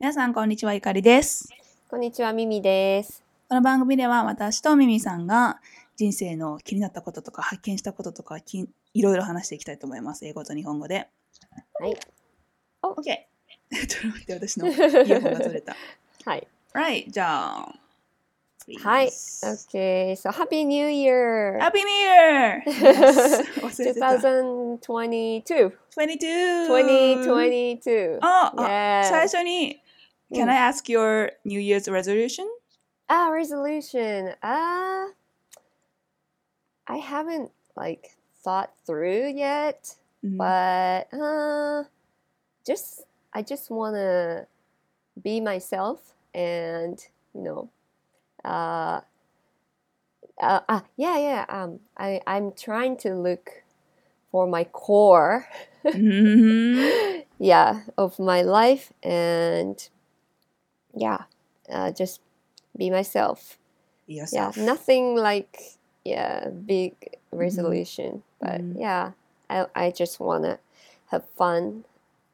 皆さん、こんにちは。ゆかりです。こんにちは、ミミです。この番組では、私とミミさんが人生の気になったこととか、発見したこととか、きいろいろ話していきたいと思います。英語と日本語で。はい。OK。ちょっと待って、私の イヤホンが取れた。はい。right、じゃあ。はい。Okay, so Happy New Year! Happy New Year! Yes 忘れてた。2022! 22! 2022! あ.最初に、Can mm. I ask your New Year's resolution? Ah, resolution. Ah, uh, I haven't like thought through yet, mm -hmm. but uh, just I just want to be myself and you know, uh, uh, uh, yeah, yeah. Um, I I'm trying to look for my core, mm -hmm. yeah, of my life and yeah, uh, just be myself. Be Yeah, nothing like yeah big resolution, but Mhm. yeah, I I just wanna have fun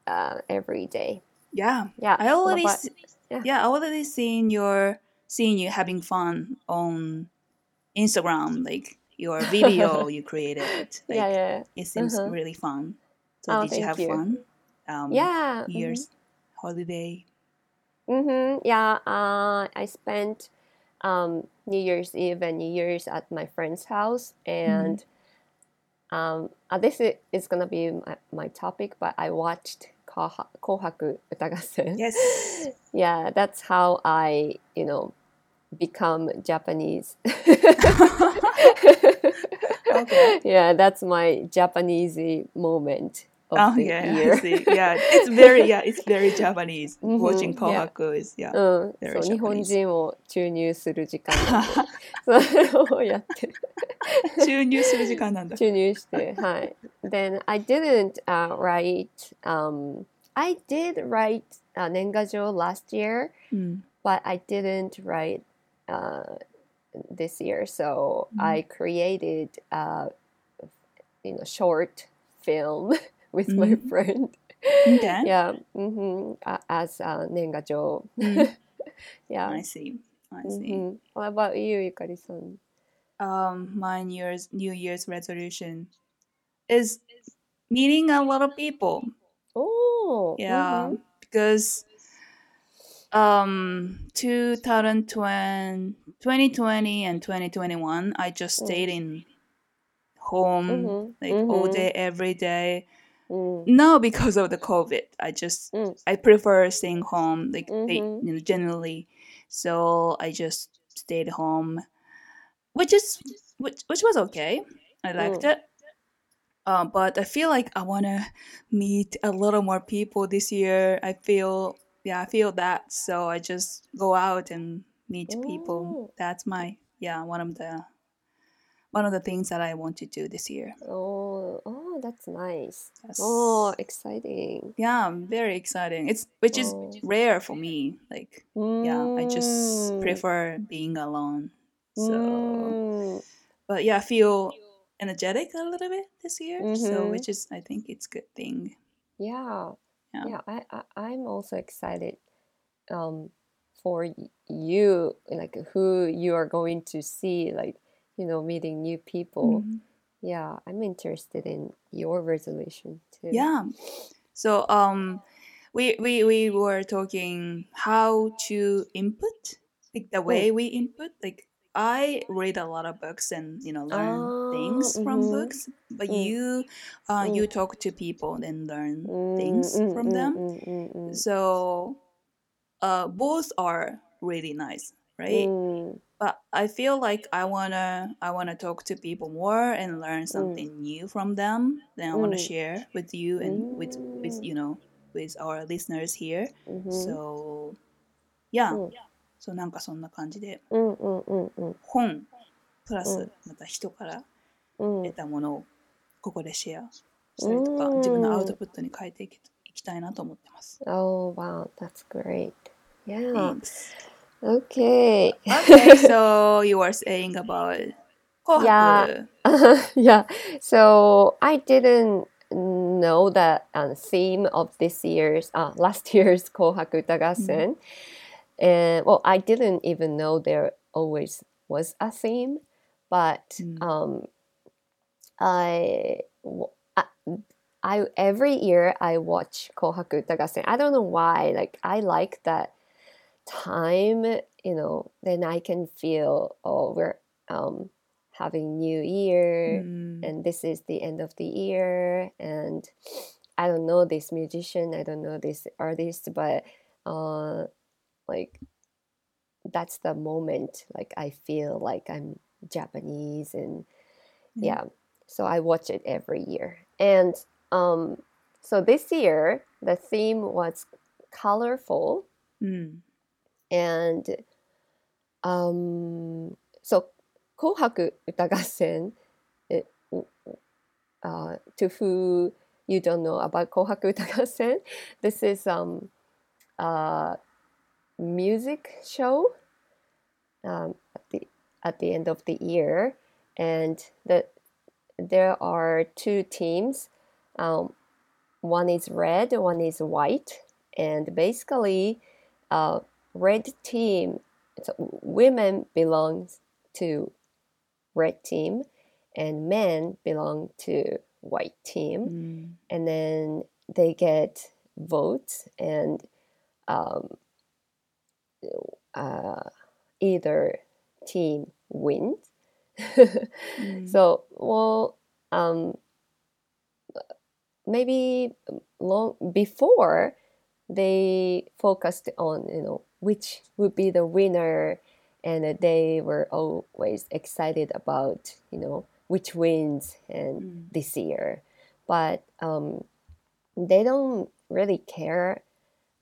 uh, every day. Yeah. Yeah, I already about- see, yeah. yeah. I already seen your seeing you having fun on Instagram, like your video you created. Like yeah, yeah, it seems Uh-huh. really fun. So Oh, did you have you. fun? Um, yeah. Year's holiday. Mm-hmm. Yeah, uh, I spent um, New Year's Eve and New Year's at my friend's house, and um, uh, this i- is gonna be my, my topic. But I watched Kohaku Utagasen. Yes. Yeah, that's how I, you know, become Japanese. Okay. Yeah, that's my Japanese moment Oh the yeah, I year. see. Yeah, it's very yeah, it's very Japanese. Mhm, Watching yeah. Kohaku is yeah. うん、 Very そう日本 Japanese. 人を注入する時間なんでそれをやってる注入する時間なんだ。注入してはい Then I didn't、uh, write、um, I did write、uh, 年賀状 last year うん。 but I didn't write uh, this year so Mhm. I created a you know short film with mm. my mm-hmm. friend. Okay. yeah. Mm-hmm. Uh, as uh, Nengajo. Mm. yeah. I see. I see. Mm-hmm. What about you, Yukari-san? Um, my New Year's New Year's resolution is meeting a lot of people. Oh. Yeah. Mm-hmm. Because um 2020, 2020 and 2021 i just mm. stayed in home mm-hmm. like all mm-hmm. day every day Mm. Because of the COVID. I just mm. I prefer staying home, like mm-hmm. they, you know, generally. So I just stayed home, which is which which was okay. I mm. liked mm. it. Uh, but I feel like I want to meet a little more people this year. I feel yeah, I feel that. So I just go out and meet Ooh. people. Oh. That's my yeah, one of the one of the things that I want to do this year. Oh, oh, that's nice. Yes. Oh, exciting. Yeah, very exciting. It's which is oh. rare for me. Like, mm. yeah, I just mm. prefer being alone. So, mm. but yeah, I feel energetic a little bit this year. Mm -hmm. So, mm-hmm. which is I think it's good thing. Yeah. Yeah, I, I I'm also excited. Um, for you, like who you are going to see, like you know, meeting new people. Mm-hmm. Yeah, I'm interested in your resolution too. Yeah. So um, we, we, we were talking how to input, like the oh. way we input, like I read a lot of books and you know learn oh, things mm-hmm. from books, but mm. you uh, mm. you talk to people and learn mm, things mm, from mm, them. Mm, so uh, both are really nice, right? But I feel like I wanna I wanna talk to people more and learn something new from them. Then I wanna Mm. share with you and with with Mm. you know with our listeners here. うん So yeah. うん So なんかそんな感じでうんうんうんうん本プラスうんまた人からうん得たものをここでシェアしたりとかうん自分のアウトプットに変えていきいきたいなと思ってます。 Oh wow, that's great. Yeah. Thanks. Okay. Okay, so you were saying about Yeah. yeah. So I didn't know that the uh, theme of this year's uh, last year's Kohaku Utagassen. And well, I didn't even know there always was a theme, but Mm. um, I every year I watch Kohaku Utagassen. I don't know why. Like I like that time. You know, then I can feel oh we're um, having New Year Mm. and this is the end of the year and i don't know this musician i don't know this artist but uh like that's the moment like i feel like i'm japanese and Yeah. yeah so i watch it every year and um so this year the theme was colorful Mm and um, so Kohaku Utagassen, it, eh, uh, to who you don't know about Kohaku Utagassen, this is um, a music show um, at, the, at the end of the year. And the, there are two teams. Um, one is red, one is white. And basically, uh, red team so women belongs to red team and men belong to white team Mm. and then they get votes and um, uh, either team wins Mm. so well um, maybe long before they focused on you know which would be the winner and they were always excited about you know which wins and Mm. this year. But um, they don't really care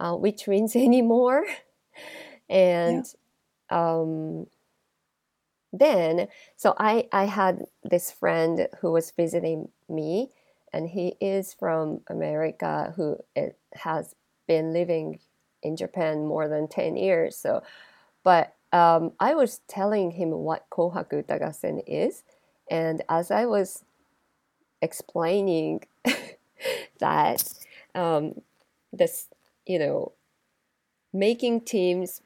uh, which wins anymore. And um, then so I, I had this friend who was visiting me and he is from america who has been living in japan more than 10 years so but um, i was telling him what kohaku utagassen is and as i was explaining that um, this you know making teams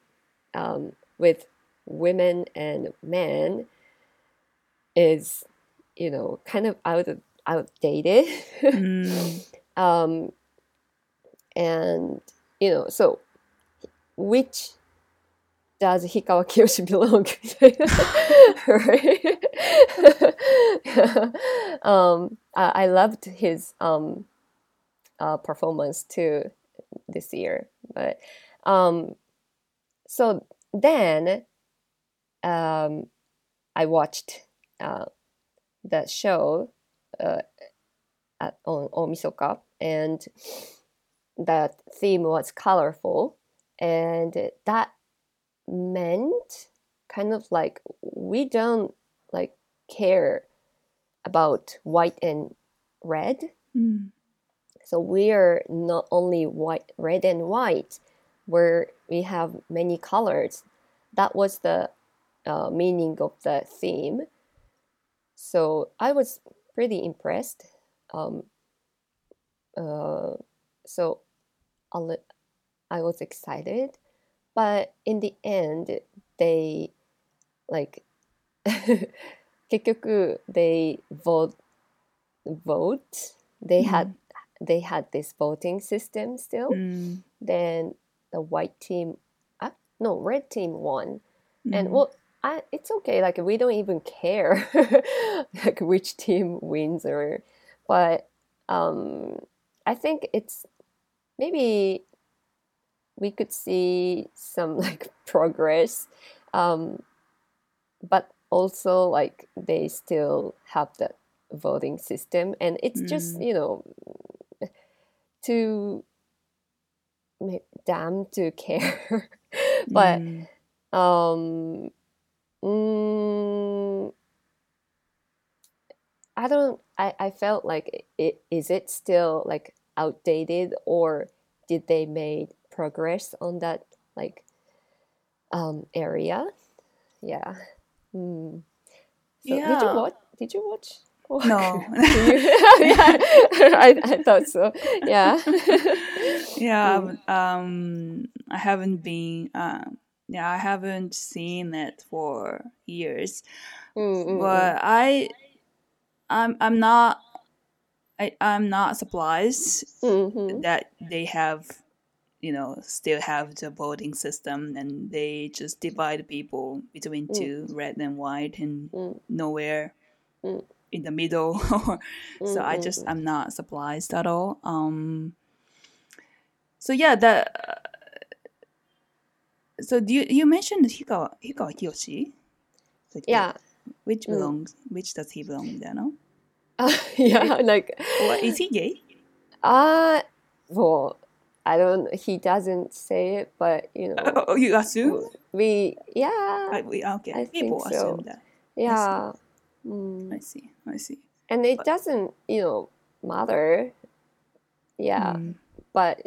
um, with women and men is you know kind of out of, outdated Mm. um, and you know so which does Hikawa Kiyoshi belong um, I, I loved his um, uh, performance too this year but um, so then um, I watched uh, the show uh, at, on Omisoka, and the theme was colorful, and that meant kind of like we don't like care about white and red. Mm. So we are not only white, red and white, where we have many colors. That was the uh, meaning of the theme. So I was pretty impressed. Um, uh, so a li- I was excited, but in the end, they like 結局 they vote vote. They had they had this voting system still. Mm. Then the white team, uh, no, red team won. And Mm. well, I, it's okay. Like we don't even care like which team wins or, but um, I think it's maybe we could see some like progress, um, but also like they still have that voting system, and it's just Mm. you know too damn to care, but Mm. um mm, i don't i i felt like it is it still like outdated or did they made progress on that like um area yeah mm. so did you watch did you watch No. yeah, I, I thought so. Yeah. yeah, Mm. um, I haven't been. Um, yeah, I haven't seen it for years. Mm, mm, mm. But I, I'm, I'm not. I, I'm not surprised Mhm. that they have, you know, still have the voting system and they just divide people between Mm. two, red and white, and Mm. nowhere Mm. in the middle. so I just mm. I'm not surprised at all. Um. So yeah, that. so do you you mentioned Hikawa Hikawa Kiyoshi? Like, Yeah. Which Mm. belongs? Which does he belong? There, no. yeah, like What is he gay? uh well, I don't he doesn't say it, but you know Oh, you assume? we yeah I, we, okay. I People think so. assume that. yeah. Mm. I see. I see. And it But- doesn't, you know, matter. Yeah, Mm, but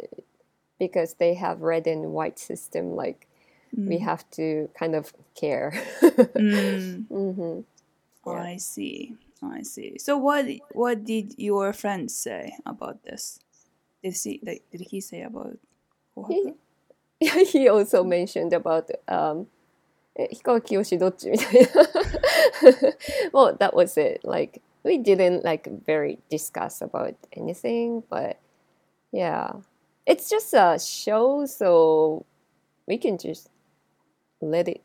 because they have red and white system, like we mm, have to kind of care. mm. hmm Yeah. I see. I see. So what what did your friend say about this? Did he like, did he say about Kohaku? he also mentioned about um え氷川きよしどっちみたいな well that was it like we didn't like very discuss about anything but yeah it's just a show so we can just let it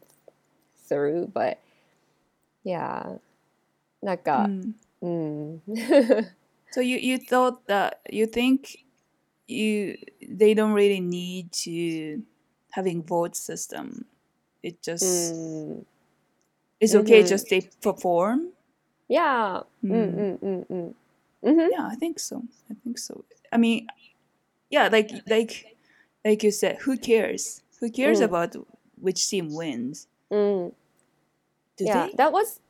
through but yeah なんか Mm. うん So you you thought that you think you they don't really need to having vote system. It just うん it's okay Mhm. just they perform. yeah うんうんうんうんうん Yeah, I think so. I think so. I mean, yeah, like like like you said, who cares? Who cares Mm. about which team wins? うん Do yeah they? that was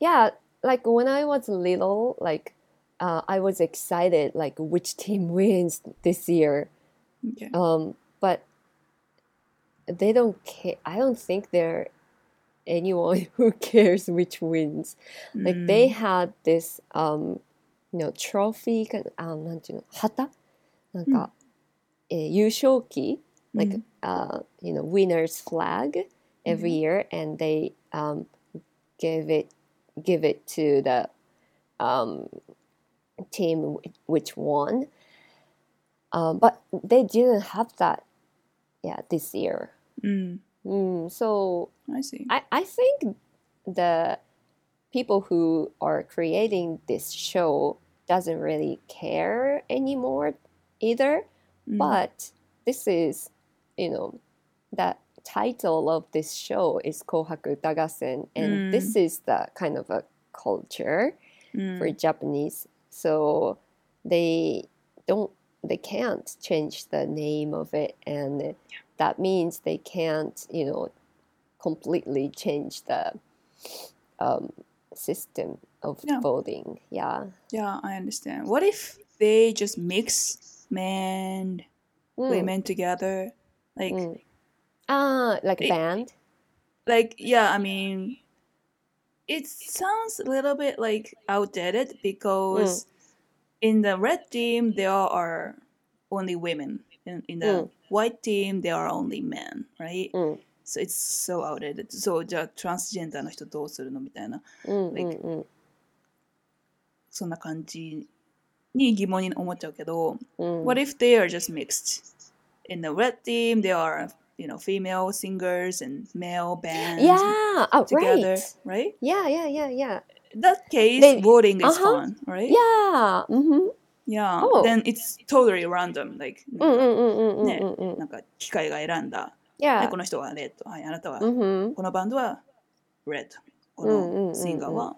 yeah like when i was little like uh, i was excited like which team wins this year Okay. um but they don't care i don't think there anyone who cares which wins like they Mm. had this um you know trophy かあなんていうの旗なんか、えー優勝旗 like Mm. uh, you know winner's flag every year and they um, give it give it to the um, team which won um, but they didn't have that yeah this year Mm. mm, so I see. I, I think the people who are creating this show doesn't really care anymore either Mm. but this is you know the title of this show is kohaku utagasen and Mm. this is the kind of a culture Mm. for japanese so they don't they can't change the name of it and that means they can't you know completely change the um, system of Yeah. voting yeah Yeah, I understand. What if they just mix men, Mm, women together? Like, mm. ah like They- band like yeah. I mean, it sounds a little bit like outdated because in the red team there are only women. In, in the Mm. white team there are only men, right? うん So it's so outdated. So じゃあトランスジェンダーの人どうするのみたいなうんうん Like- うんそんな感じに疑問に思っちゃうけど。うん What if they are just mixed? In the red team, there are you know female singers and male bands yeah oh, together, right right? yeah yeah yeah yeah that case, They- voting is uh-huh. fun, right? yeah mm-hmm. Yeah. Oh. Then it's totally random. Like ねなんか機械が選んだ。はい、yeah この人はレッド。はい、あなたは、mm-hmm. このバンドはレッド。このシンガーは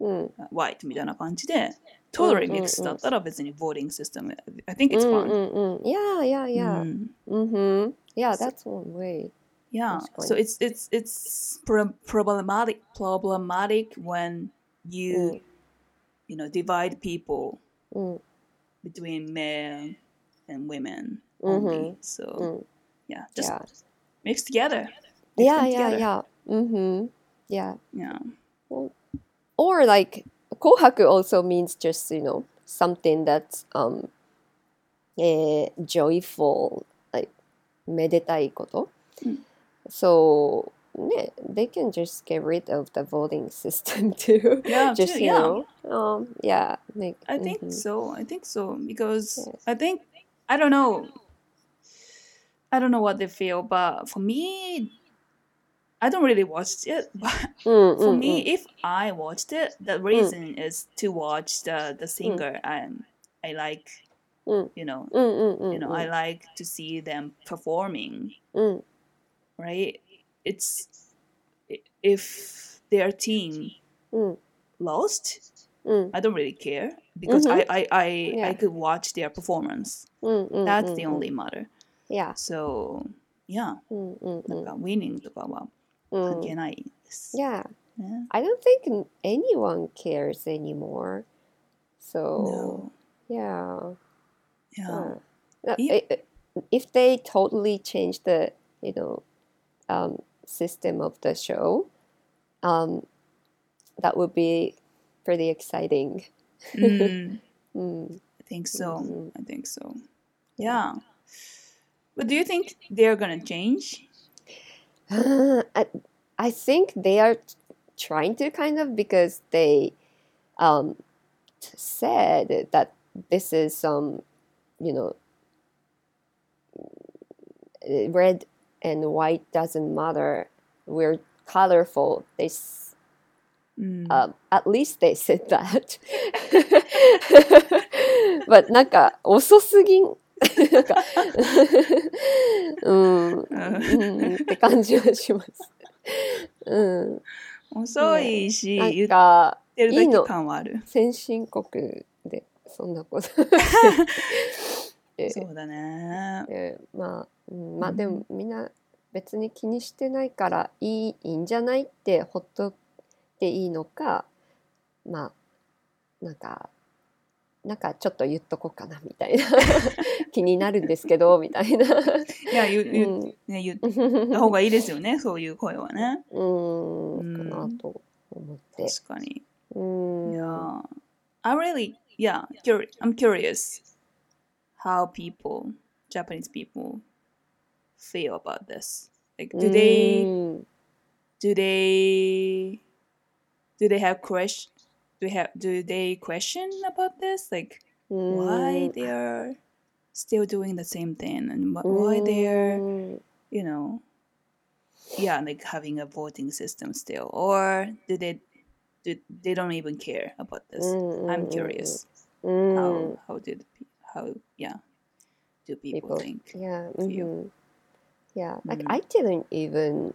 うんホワイトみたいな感じで、totally うんうんうん mixed だったら別に voting system. I think it's うん fun. うんうん yeah yeah yeah うん mm-hmm. yeah So- that's one way Yeah, That's so fine. it's it's it's pro- problematic problematic when you Mm. you know divide people うん between men and women Mhm. only. So うん yeah, just yeah mix together. Mix yeah them yeah together. yeah mm-hmm. yeah Yeah. or like kohaku also means just you know something that's um, eh, joyful, like めでたいこと。Mm. So yeah, they can just get rid of the voting system too. Yeah, just too, you yeah. know, um, yeah. Like, I mm -hmm. think mm-hmm. so. I think so because yes. I think I don't know. I don't know what they feel, but for me, I don't really watch it. But Mm, for mm, me, mm. if I watched it, the reason is to watch the the singer and I like, Mm. you know, Mm, mm, mm, you know, I like to see them performing. mm, Right? It's i- if their team mm, lost, mm, I don't really care because Mhm. I I I, Yeah. I could watch their performance. mm, mm, That's mm, the mm. only matter. Yeah. So yeah, うんうんうんなんか winning とかは 関係ないです。 Yeah. ね I don't think anyone cares anymore. So, No. yeah. Yeah. Uh, no, If- i- i- if they totally change the, you know, um, system of the show, um, that would be pretty exciting. うん、 Mm. I think so. Mhm. I think so. Yeah. But do you think they're gonna change? I, I think they are trying to kind of because they um, said that this is um, you know, uh, red and white doesn't matter. We're colorful. They s- うん。 um, at least they said that. but なんか遅すぎん。 なんかうん、うんって感じはします。うん、遅いし、なん言っかてるだけいいの感はある。先進国でそんなこと。えそうだね。えまあ、うん、まあうんでもみんな別に気にしてないからいいいいんじゃないってほっとっていいのかまあなんかなんかちょっと言っとこうかなみたいな気になるんですけどみたいな。いや、言うね、言った方がいいですよね、そういう声はね。うーんかなと思って。確かに。うーん Yeah. I really, yeah, curi- I'm curious how people, Japanese people, feel about this. Like, do they, do they, do they have question? do have do they question about this like mm. why they are still doing the same thing and wh- mm. why they're mm. you know yeah like having a voting system still or do they do, they don't even care about this mm, i'm curious mm. Mm. how how did how yeah do people, people think yeah mm-hmm. yeah like mm-hmm. i didn't even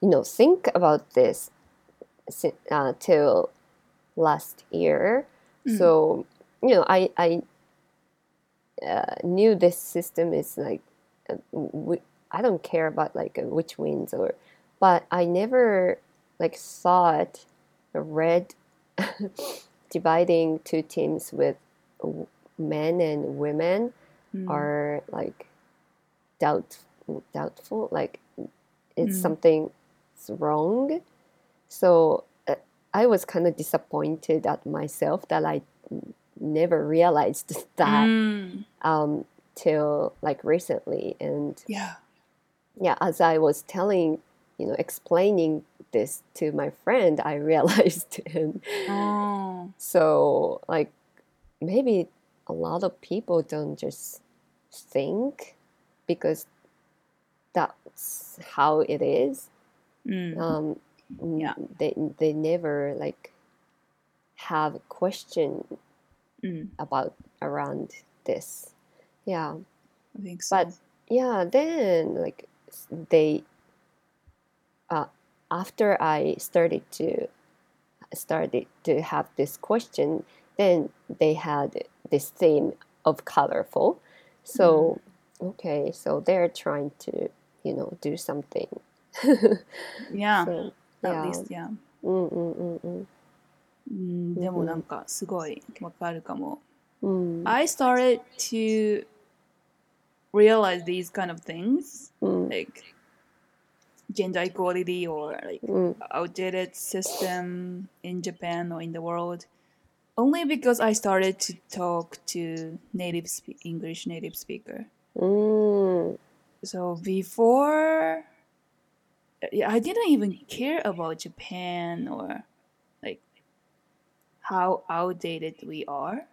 you know think about this uh, till last year Mm. so you know i i uh, knew this system is like uh, w- i don't care about like uh, which wins or but i never like thought red dividing two teams with men and women Mm. are like doubt doubtful like it's Mm. something wrong so i was kind of disappointed at myself that I never realized that Mm. um till like recently. And yeah. yeah as i was telling you know explaining this to my friend i realized and oh. So like maybe a lot of people don't just think because that's how it is. Mm. um Yeah. they they never like have a question Mm. about around this. Yeah. I think so. But yeah then like they uh after i started to started to have this question then they had this theme of colorful. So okay so they're trying to you know do something. Yeah. So at yeah least yeah うんうんうんうんうんでもなんかすごいわかるかも。うん I started to realize these kind of things うん like gender equality or like うん outdated system in Japan or in the world only because I started to talk to native spe- English native speaker. うーん So before, yeah, I didn't even care about Japan or like how outdated we are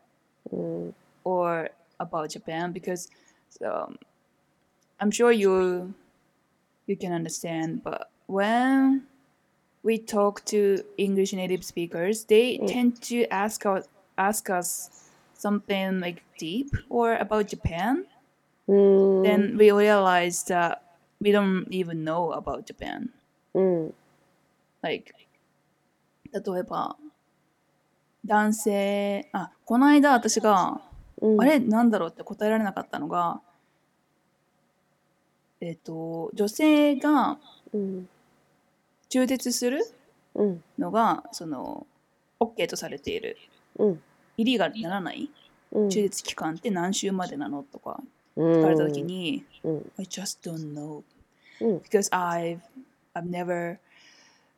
mm. or about Japan because um, I'm sure you you can understand but when we talk to English native speakers they mm. tend to ask us ask us something like deep or about Japan mm. then we realize that we don't even know about Japan. うん、Like 例えば男性あこの間私がうん、あれ？なんだろうって答えられなかったのが、えっ、と、女性がうん中絶する？うんのが、その、OK とされている。うんイリーガルにならない？うん中絶期間って何週までなの？とか聞聞かれたときに、うん、I just don't know. うん。Because I've, I've never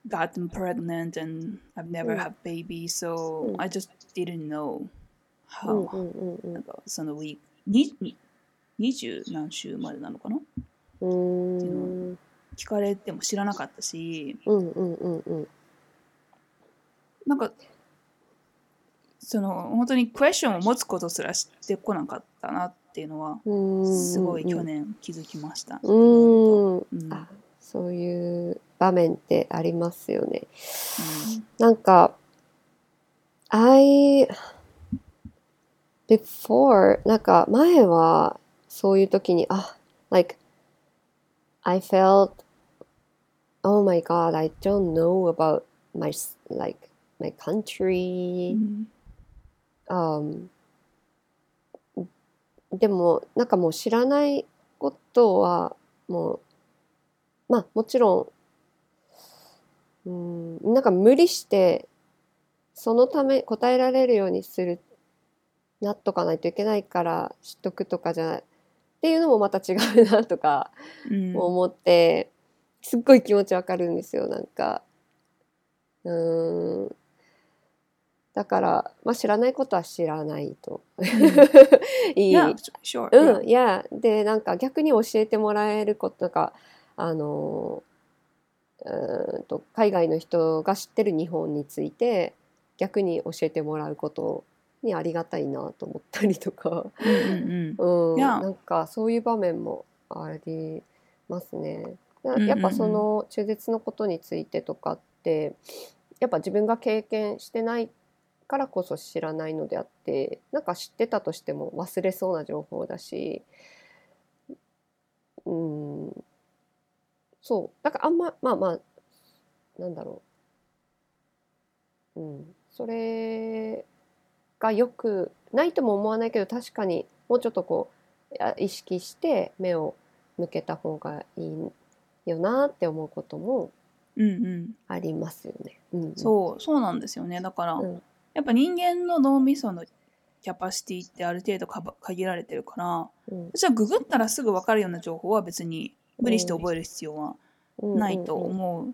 gotten pregnant and I've never うん。had baby, so うん。I just didn't know うん how. なんかそのウィーク、にに20何週までなのかな？うんうん聞かれても知らなかったし、うんうんうんうん。なんか、その本当にクエスチョンを持つことすら知ってこなかったなっていうのは、うん。すごい去年気づきました。うん。うん。あそういう場面ってありますよね。うん。なんか I before なんか前はそういう時にあ like I felt oh my god I don't know about my like my う country、ん。Um, でもなんかもう知らないことはもうまあもちろんうんなんか無理してそのため答えられるようにするなっとかないといけないから知っとくとかじゃないっていうのもまた違うなとかうん。思ってすっごい気持ちわかるんですよなんか。うーんだから、まあ、知らないことは知らないと。いい。Yeah, sure. うん、いや、で、なんか逆に教えてもらえること、なんか、あの、うーんと、海外の人が知ってる日本について、逆に教えてもらうことにありがたいなと思ったりとか、うんなんかそういう場面もありますね。やっぱその中絶のことについてとかって、やっぱ自分が経験してないからこそ知らないのであってなんか知ってたとしても忘れそうな情報だしうんそうだからあんままあまあなんだろう。うんそれがよくないとも思わないけど確かにもうちょっとこうあ意識して目を向けた方がいいよなって思うこともうんうん。ありますよね。うんうん、そうそうなんですよね。だから、うんやっぱ人間の脳みそのキャパシティってある程度かば限られてるからうん。じゃあググったらすぐ分かるような情報は別に無理して覚える必要はないと思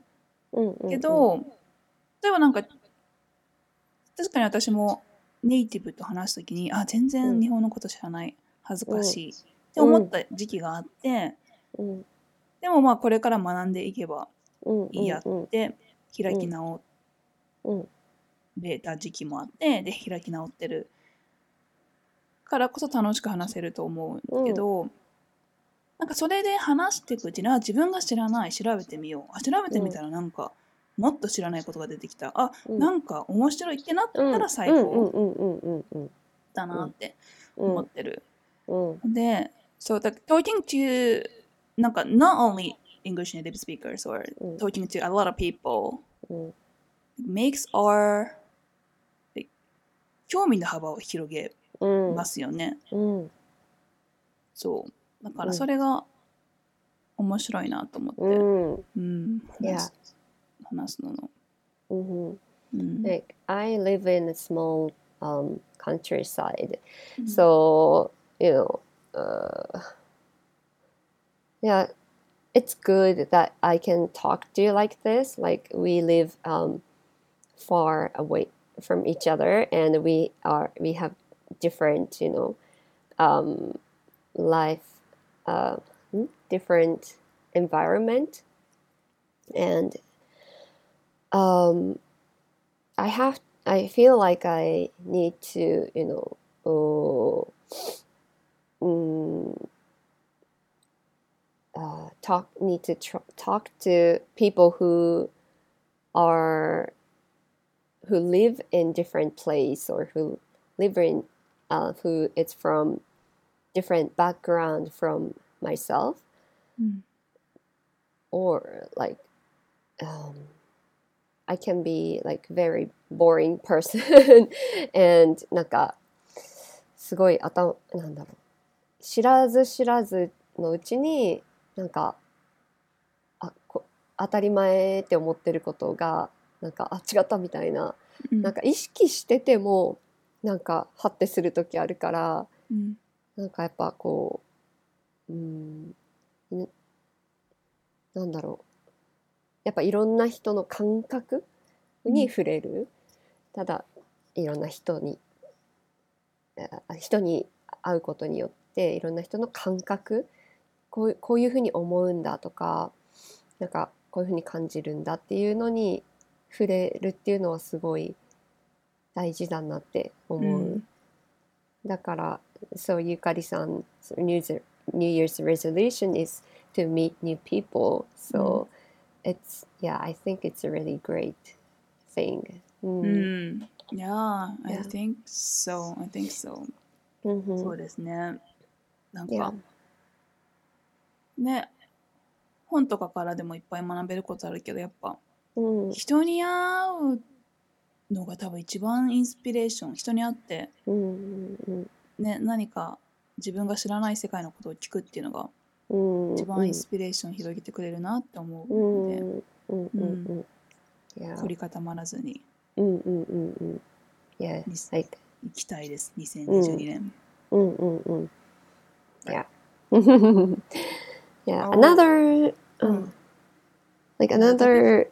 う。けど、例えばなんか確かに私もネイティブと話す時にあ全然日本のこと知らない恥ずかしいって思った時期があって、うん。でもまあこれから学んでいけばうんいいやうんって開き直うんれた時期もあってで開き直ってる。からこそ楽しく話せると思うけど、なんかそれで話していくうちにあ自分が知らない。調べてみよう。あ調べてみたらなんか、もっと知らないことが出てきた。あ、うん。なんか面白いってなったら最うん高うんうんうんうんだなってうん思ってる。うん。で、そう、だ talking to なんか not only English native speakers or うん。talking to a lot of people うん。makes our like, 興味の幅を広げうんますよね。うんそう。だからうんそれが面白いなと思って、ううん話す話すのの。うんうん。Like I live in a small um countryside うん so you know uh yeah it's good that I can talk to you like this like we live um far away from each other and we are we have different you know um, life uh, hmm, different environment. And um, I have I feel like I need to you know oh, mm, uh, talk need to tr- talk to people who are who live in different place or who live in uh, who it's from different background from myself Mm. or like um, I can be like very boring person and なんかすごい頭なんだろう知らず知らずのうちになんかあこ当たり前って思ってることが なんかあ違ったみたいな。うん。なんか意識しててもなんかハッてする時あるからうん。なんかやっぱこううんんなんだろう。やっぱいろんな人の感覚に触れる、ただいろんな人にあ人に会うことによっていろんな人の感覚こういうこういうふうに思うんだとかなんかこういうふうに感じるんだっていうのに触れるっていうのはすごい大事だなって思う。うんだから、so ゆかりさん、New Year's, New Year's resolution is to meet new people. So it's, yeah, I think it's a really great thing. うんうん Yeah, I think so. I think so. うんうんそうですね。なん.か、ね、本とかからでもいっぱい学べることあるけど、やっぱ、うん人に会うのが多分一番インスピレーション。人に会って、うんうんね、何か自分が知らない世界のことを聞くっていうのがうん一番インスピレーション広げてくれるなって思ううんので、うんうんうんうん Yeah. 凝り固まらずにうんうんうんうん Yeah, に like 行きたいです。2022年。うんうんうん。Yeah. yeah. Oh. Another, う um, like another,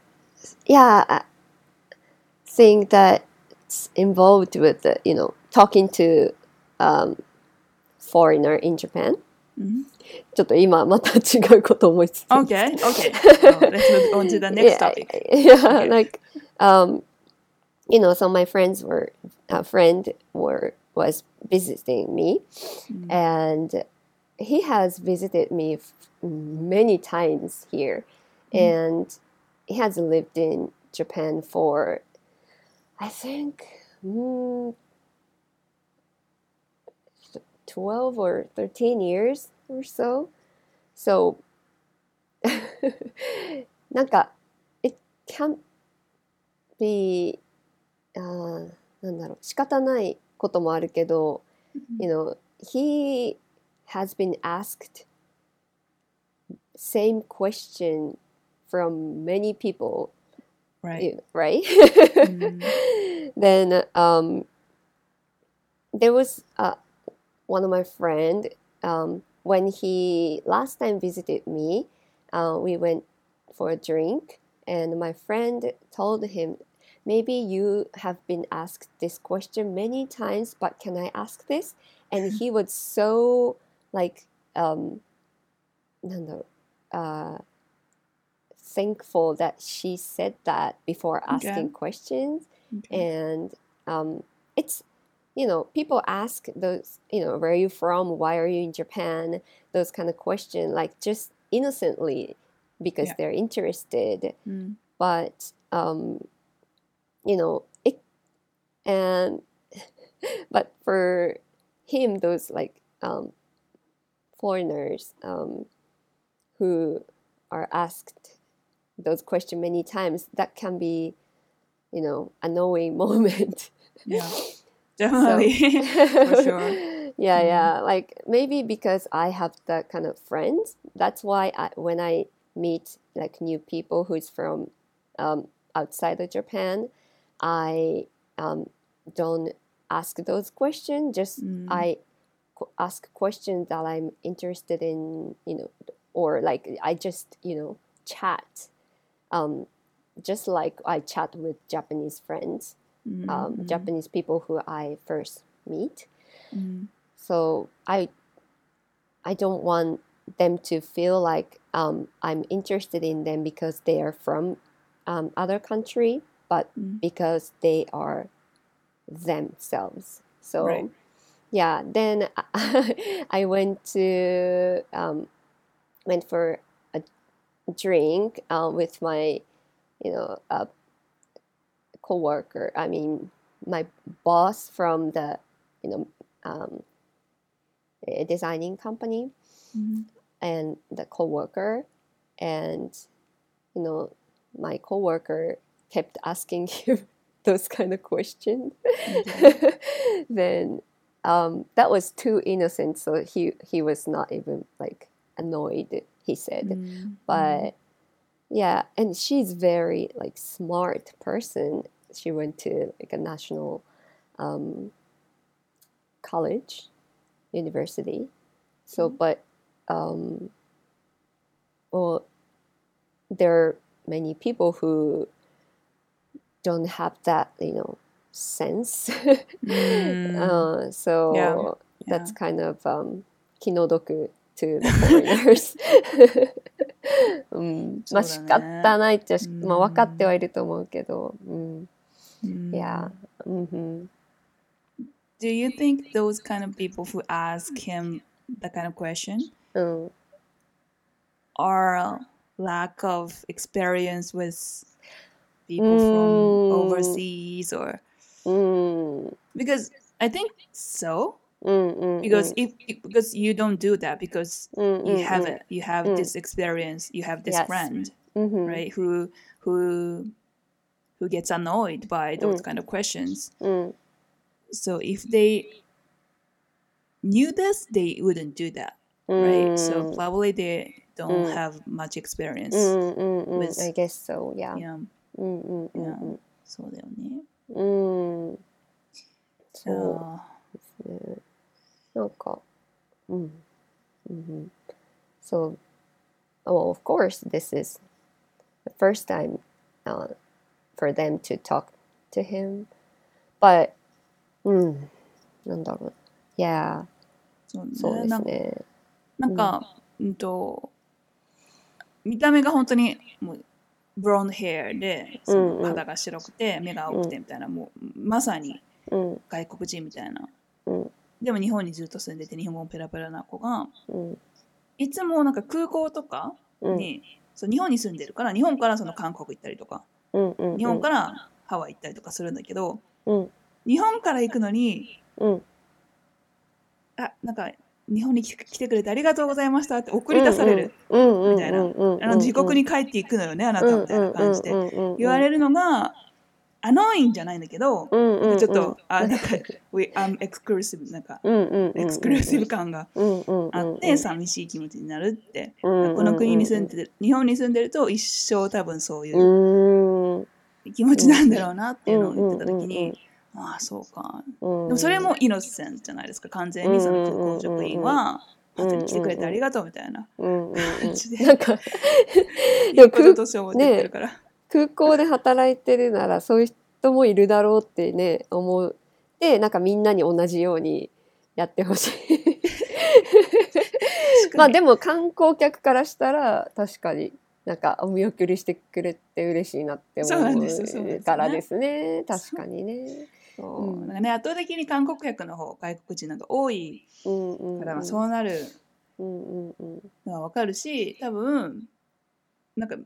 yeah, uh, thing that's involved with the, you know, talking to um, foreigner in Japan. うんちょっと今また違うこと思いつつ。 Okay, okay. So let's move on to the next yeah, topic. Yeah, Okay. like um, you know, so my friends were a friend were was visiting me, Mm. and he has visited me f- many times here, Mm. and he has lived in Japan for, I think, mm, twelve or thirteen years or so. So, なんか it can be あーなんだろう仕方ないこともあるけど、you know he has been asked same question from many people Right. you- right Mm. then um there was uh, one of my friend um, when he last time visited me uh, we went for a drink and my friend told him maybe you have been asked this question many times but can i ask this and he was so like um なんだろう uh, thankful that she said that before Okay. asking questions Okay. and um, it's you know people ask those you know where are you from why are you in japan those kind of question like just innocently because Yeah. they're interested Mm. but um, you know it and but for him those like um, foreigners um, who are asked those questions many times that can be you know annoying moment Yeah. Definitely. For sure. yeah Mhm. yeah like maybe because i have that kind of friends that's why I, when i meet like new people who's from um, outside of japan i um, don't ask those questions just Mm. i qu- ask questions that i'm interested in you know or like i just you know chat um, just like I chat with Japanese friends, mm-hmm. um, mm-hmm. Japanese people who I first meet. Mm-hmm. So I, I don't want them to feel like um, I'm interested in them because they are from um, other country, but mm-hmm. because they are themselves. So, right. yeah. Then I went to um, went for drink uh, with my you know uh, coworker. I mean my boss from the you know um, designing company うん。and the coworker and you know my coworker kept asking him those kind of questions then um, that was too innocent so he he was not even like annoyed he said. Mm-hmm. But yeah, and she's very like smart person. She went to like a national um, college, university. So, mm-hmm. but um, well, there are many people who don't have that, you know, sense. mm. uh, so yeah. Yeah. that's kind of um, kinodoku to the foreigners うん、まあ仕そうだね方ないっちゃし、うんまあ分かってはいると思うけど、うん、うん Yeah. うんうん、 Do you think those kind of people who ask him that kind of question うん、 are lack of experience with people Mm. from overseas or うん、 because I think so うん、うん、 because if because you don't do that because うん、うん、 you have it you have Mm. this experience you have this Yes. friend うん、うん、 right who who who gets annoyed by those Mm. kind of questions うん、 so if they knew this they wouldn't do that うん、 right so probably they don't Mm. have much experience うん、うん、うん、 with- I guess so, yeah. yeah うん、うん、うん、そうだよねうん、うん、そうあですね。 なんか、うん、うん、so, well, of course, this is the first time uh, for them to talk to him, but, うん、なんだろう。Yeah, そうね。そうですね。なんか、うん。と見た目が本当にもうブロンドヘアでそうんうん。の肌が白くて目が青くてみたいな、もうまさにうん、外国人みたいな、うんでも日本にずっと住んでて日本語ペラペラな子がうん、いつもなんか空港とかうん、に、そう日本に住んでるから日本からその韓国行ったりとかうん、うん、日本からハワイ行ったりとかするんだけど、うん、日本から行くのにうん、あなんか日本に来来てくれてありがとうございましたって送り出される、うん、うん、みたいな。自国に帰っていくのよねあなたみたいな感じで。で言われるのがアノインじゃないんだけど、うん、うん、ちょっと、あなんか we I'm exclusive なんかうん、うん、エクスクルーシブ感がうん、うん、あって寂しい気持ちになるって、うん、この国に住んでる日本に住んでると一生多分そういううん、気持ちなんだろうなっていうのを言ってた時うんうんうんに、ああそうか。うん、でもそれもイノセントじゃないですか。完全にその空港職員はうんうんうん。後に来てくれてありがとうみたいなうん、うん、感じで。なんうこととして思って言ってるから、空港で働いてるならそういう人もいるだろうってね思う。でなんかみんなに同じようにやってほしい。まあでも観光客からしたら確かになんかお見送りしてくれて嬉しいなって思うからですね。確かにね。そう。うんなんかね圧倒的に韓国客の方外国人なんか多いうんうんからうなるうんうんうん。のはわかるし多分なんか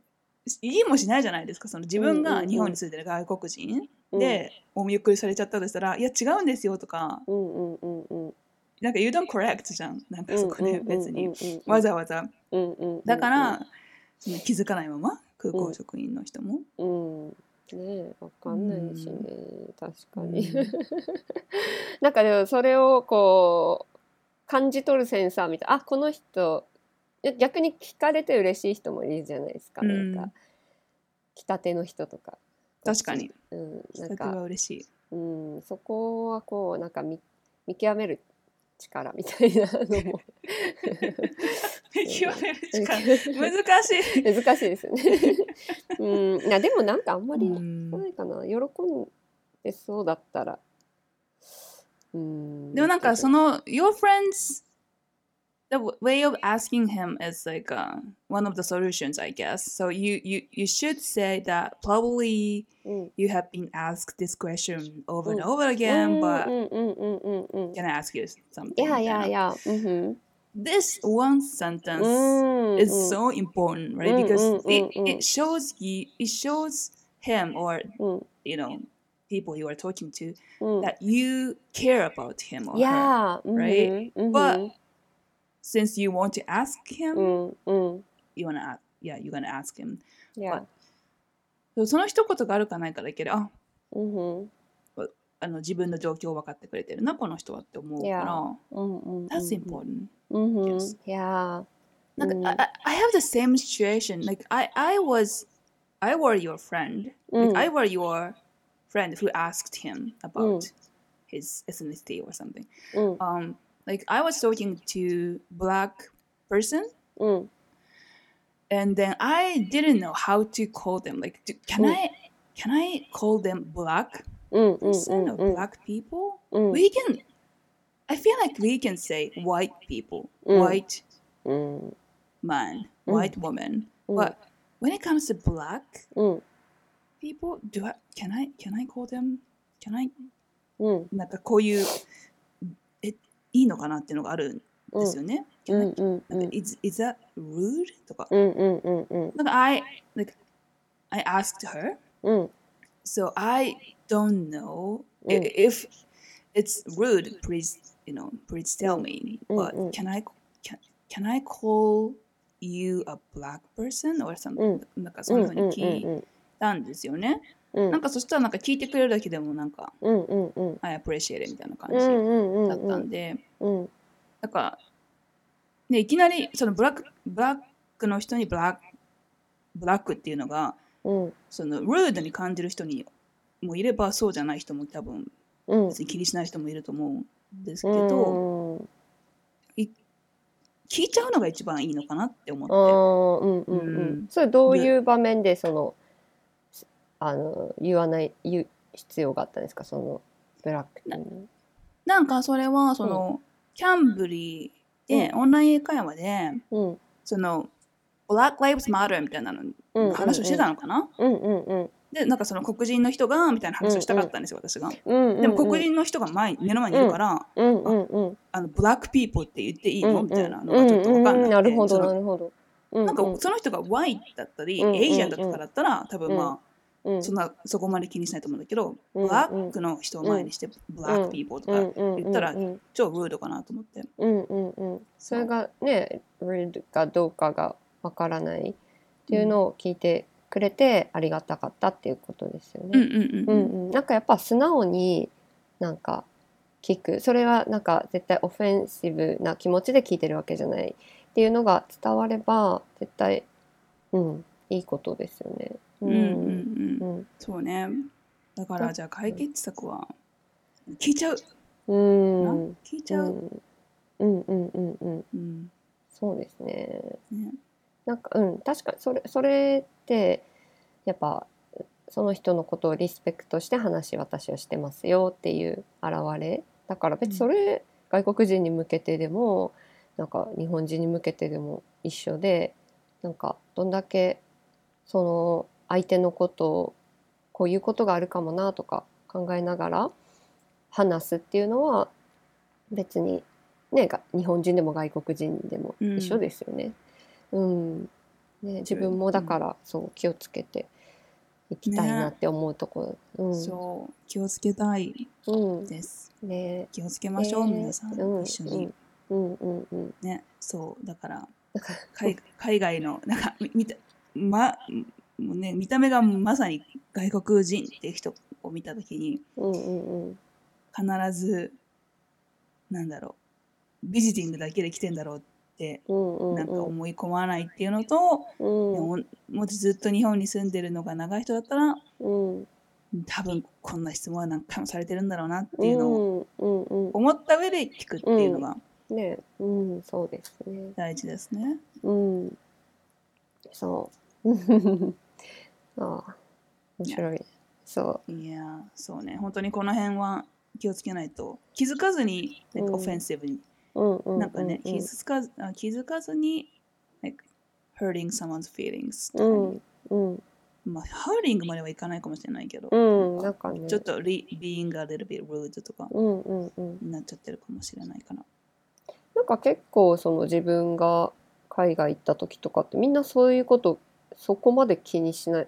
言いもしないじゃないですか。その自分うんうんがうん。日本に住んでる外国人うん。でお見送りされちゃったとしたら「いや違うんですよ」とか。うんうんうんうん。なんか「You don't correct」じゃん。なんかそこで別に。わざわざ。うんうんだから気づかないまま空港職員の人も。うん。ねえわかんないしね、確かに、うん。なんかでもそれをこう感じ取るセンサーみたい。あこの人逆に聞かれて嬉しい人もいるじゃないですか、うん。なんか来たての人とか。確かに。うんなんか、嬉しい。うん、そこはこうなんか見見極める力みたいなのも。見極める力。難しい。難しいですね。うん、でもなんかあんまりうん。ないかな。喜んでそうだったら。うーん。でもなんかそのの your friends the w- way of asking him is like uh, one of the solutions i guess. So you you you should say that probably mm. you have been asked this question over mm. and over again mm, but mm, mm, mm, can i ask you something? Yeah yeah yeah. mm-hmm. this one sentence is so important right? Because it, it shows you it shows him or you know people you are talking to that you care about him or yeah, her right? mm-hmm, mm-hmm. but since you want to ask him うんうん you wanna ask yeah you're gonna ask him いやそうその一言があるかないかだけであうんうんあの自分の状況を分かってくれてるなこの人はって思うから Yeah. うんうんうん that's important うんうん Yes. いやなんか、うん I, I I have the same situation like I I was I were your friend ーうん like I were your friend who asked him about Mm. his ethnicity or something うん um like I was talking to black person うん and then I didn't know how to call them. Like, do, can Mm. I can I call them black うんうん person う or ん black people? うん We can. I feel like we can say white people, Mm. white うん man, Mm. white woman. Mm. But when it comes to black うん people, do I can I can I call them? Can I うんなんかこういうえ いいのかなっていうのがあるんですよね。うんうんうなんんか is is that rude とか。うんうんうんうんなんか I like I asked her. うん So I don't know Mm. I- if it's rude. Please, you know, please tell me. Mm, But mm. can I can can I call you a black person or something? なんかそんな風に聞いたんですよね。うんなんかそしたらなんか聞いてくれるだけでもなんかうんうんうん。I appreciate it みたいな感うんうじんうん。だったんで、うん。なんかねいきなりそのブラックブラックの人にブラックブラックっていうのがうん。そのルードに感じる人にもいればそうじゃない人も多分うん。別に気にしない人もいると思うんですけうど、ん聞いちゃうのが一番いいのかなって思あって。ーうんうんううん。んそれどういう場面でそのあの言わない言う必要があったんですか？そのブラックっていうのなんかそれはその、キャンブリーで、オンライン英会話でうん。その Black Lives Matter みたいなのうん話をしてたのかな、うんうんうん。でなんかその黒人の人がみたいな話をしたかったんですよ、私が。うんうんでも黒人の人が前に目の前にいるから、うんうんうん。あのブラックピーポーって言っていいの、うんみたいなのがちょっと分かんなくて、うんうんなるほどなるほど。うんなんかその人が white だったり、うんうんうん。エイジアンだったからだったら多分まあ、うん。そんなそこまで気にしないと思うんだけど、うんブラックの人を前にして、ブラックピーポーとか言ったら超ルードかなと思って。うんうんうん。それがねルールかどうかがわからないっていうのを聞いてくれてありがたかったっていうことですよね。うんうんうんううんんうん、なんかやっぱ素直になんか聞く。それはなんか絶対オフェンシブな気持ちで聞いてるわけじゃないっていうのが伝われば絶対うんいいことですよね。うん。うんうんうん。そうね。だからじゃあ解決策は聞いちゃう。うん。聞いちゃう。うん。うんうんうんうん。そうですね。ね。なんかうん。確かにそれそれってやっぱその人のことをリスペクトして話私はしてますよっていう表れ。だから別にそれ、外国人に向けてでもなんか日本人に向けてでも一緒でなんかどんだけその相手のことをこういうことがあるかもなとか考えながら話すっていうのは別にねが日本人でも外国人でも一緒ですよね。うん。ね、自分もだからそう気をつけていきたいなって思うところ、うん。そう気をつけたいうん。です。ね。気をつけましょう、ね。皆さん、うん。一緒に。うん。うんうんね、そうだから海 海外のなんかみ見たまもうね見た目がまさに外国人っていう人を見たときにうんうんうん。必ずなんだろうビジティングだけで来てんだろうってなんか思い込まないっていうのと、うん。でももしずっと日本に住んでるのが長い人だったらうん。多分こんな質問は何回もされてるんだろうなっていうのを思った上で聞くっていうのがうん。ねうんそうですね。大事ですね。うん。そうああ面白いそいや、そうね。本当にこの辺は気をつけないと。気づかずに、なんかうんオフェンシブに。う。うんうんうん、なんかね、うん気づかずあ気づかずに、like, hurting someone's feelings とかうに。んうんまあ、hurting まではいかないかもしれないけど、うん、ななんんかね。ちょっと re- being a little bit rude とかうんうんうん。になっちゃってるかもしれないかな。なんか結構その自分が海外行った時とかってみんなそういうことそこまで気にしない。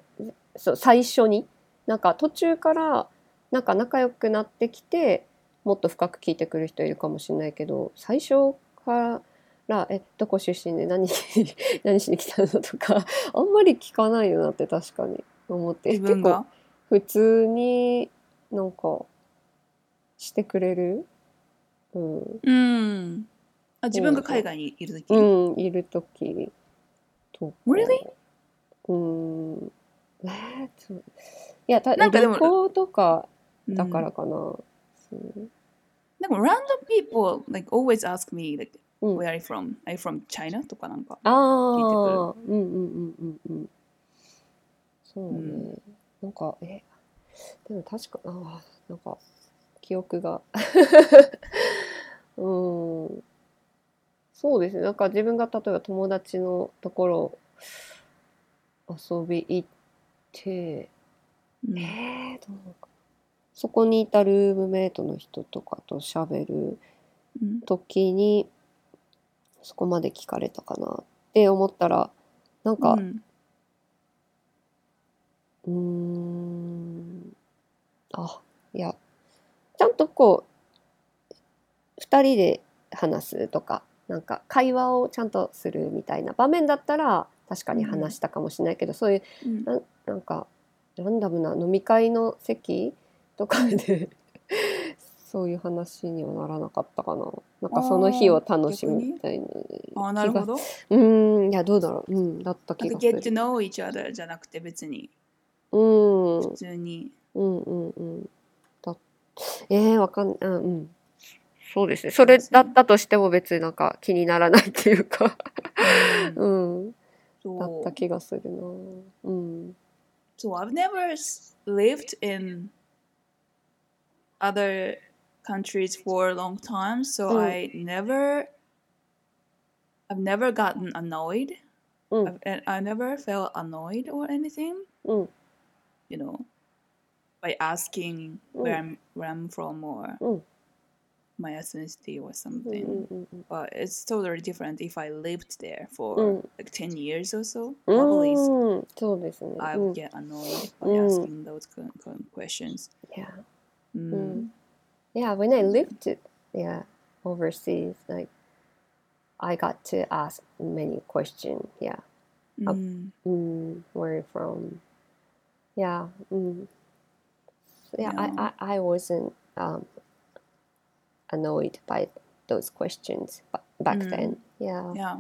そう最初に？なんか途中からなんか仲良くなってきてもっと深く聞いてくる人いるかもしれないけど最初から「えどこ出身で？何 何しに来たの?」とかあんまり聞かないよなって確かに。思って。自分が？普通になんかしてくれる、うん、うん。あ自分が海外にいるとき、うん、いるときとか。Really？うん。えー、そういや、たなんかでも旅行とかうんだからかな。そうでも random people like always ask me like うん where are you from? Are you from China? とかなんか。ああ、うんうんうんうんうん。そうね。うんなんか、え、でも確か、ああ、なんか、記憶が。うん。そうですね。なんか自分が例えば友達のところ遊び行って、うん。えー、どうかなそこにいたルームメイトの人とかと喋るうん。時にそこまで聞かれたかなって思ったらなんかうん。あいやちゃんとこう2人で話すとかなんか会話をちゃんとするみたいな場面だったら確かに話したかもしれないけど、そういううん。ななんかランダムな飲み会の席とかで そういう話にはならなかったかな。なんかその日を楽しむみたいなあーなるほど。うーんいやどうだろう。うんだった気がす get る to know each other じゃなくて別に。うん。普通に。うんうんうん。だえー、わかんあうん。そうですね。それだったとしても別になんか気にならないっていうか。うんうった気がするなうん。 So I've never s- lived in other countries for a long time, so Mm. I never, I've never gotten annoyed. Mm. I've, and I never felt annoyed or anything. うん。 You know, by asking where I'm where I'm from or Mm. my ethnicity or something. Mm, mm, mm, mm. But it's totally different if I lived there for like 10 years or so. Probably I would get annoyed by asking those kind of questions. Yeah. Yeah, when I lived yeah, overseas, like I got to ask many questions. Yeah. Mm. Uh, mm, where from? Yeah. Mm. Yeah, yeah, I, I, I wasn't um, annoyed by those questions ba- back Mm. then. Yeah. Yeah.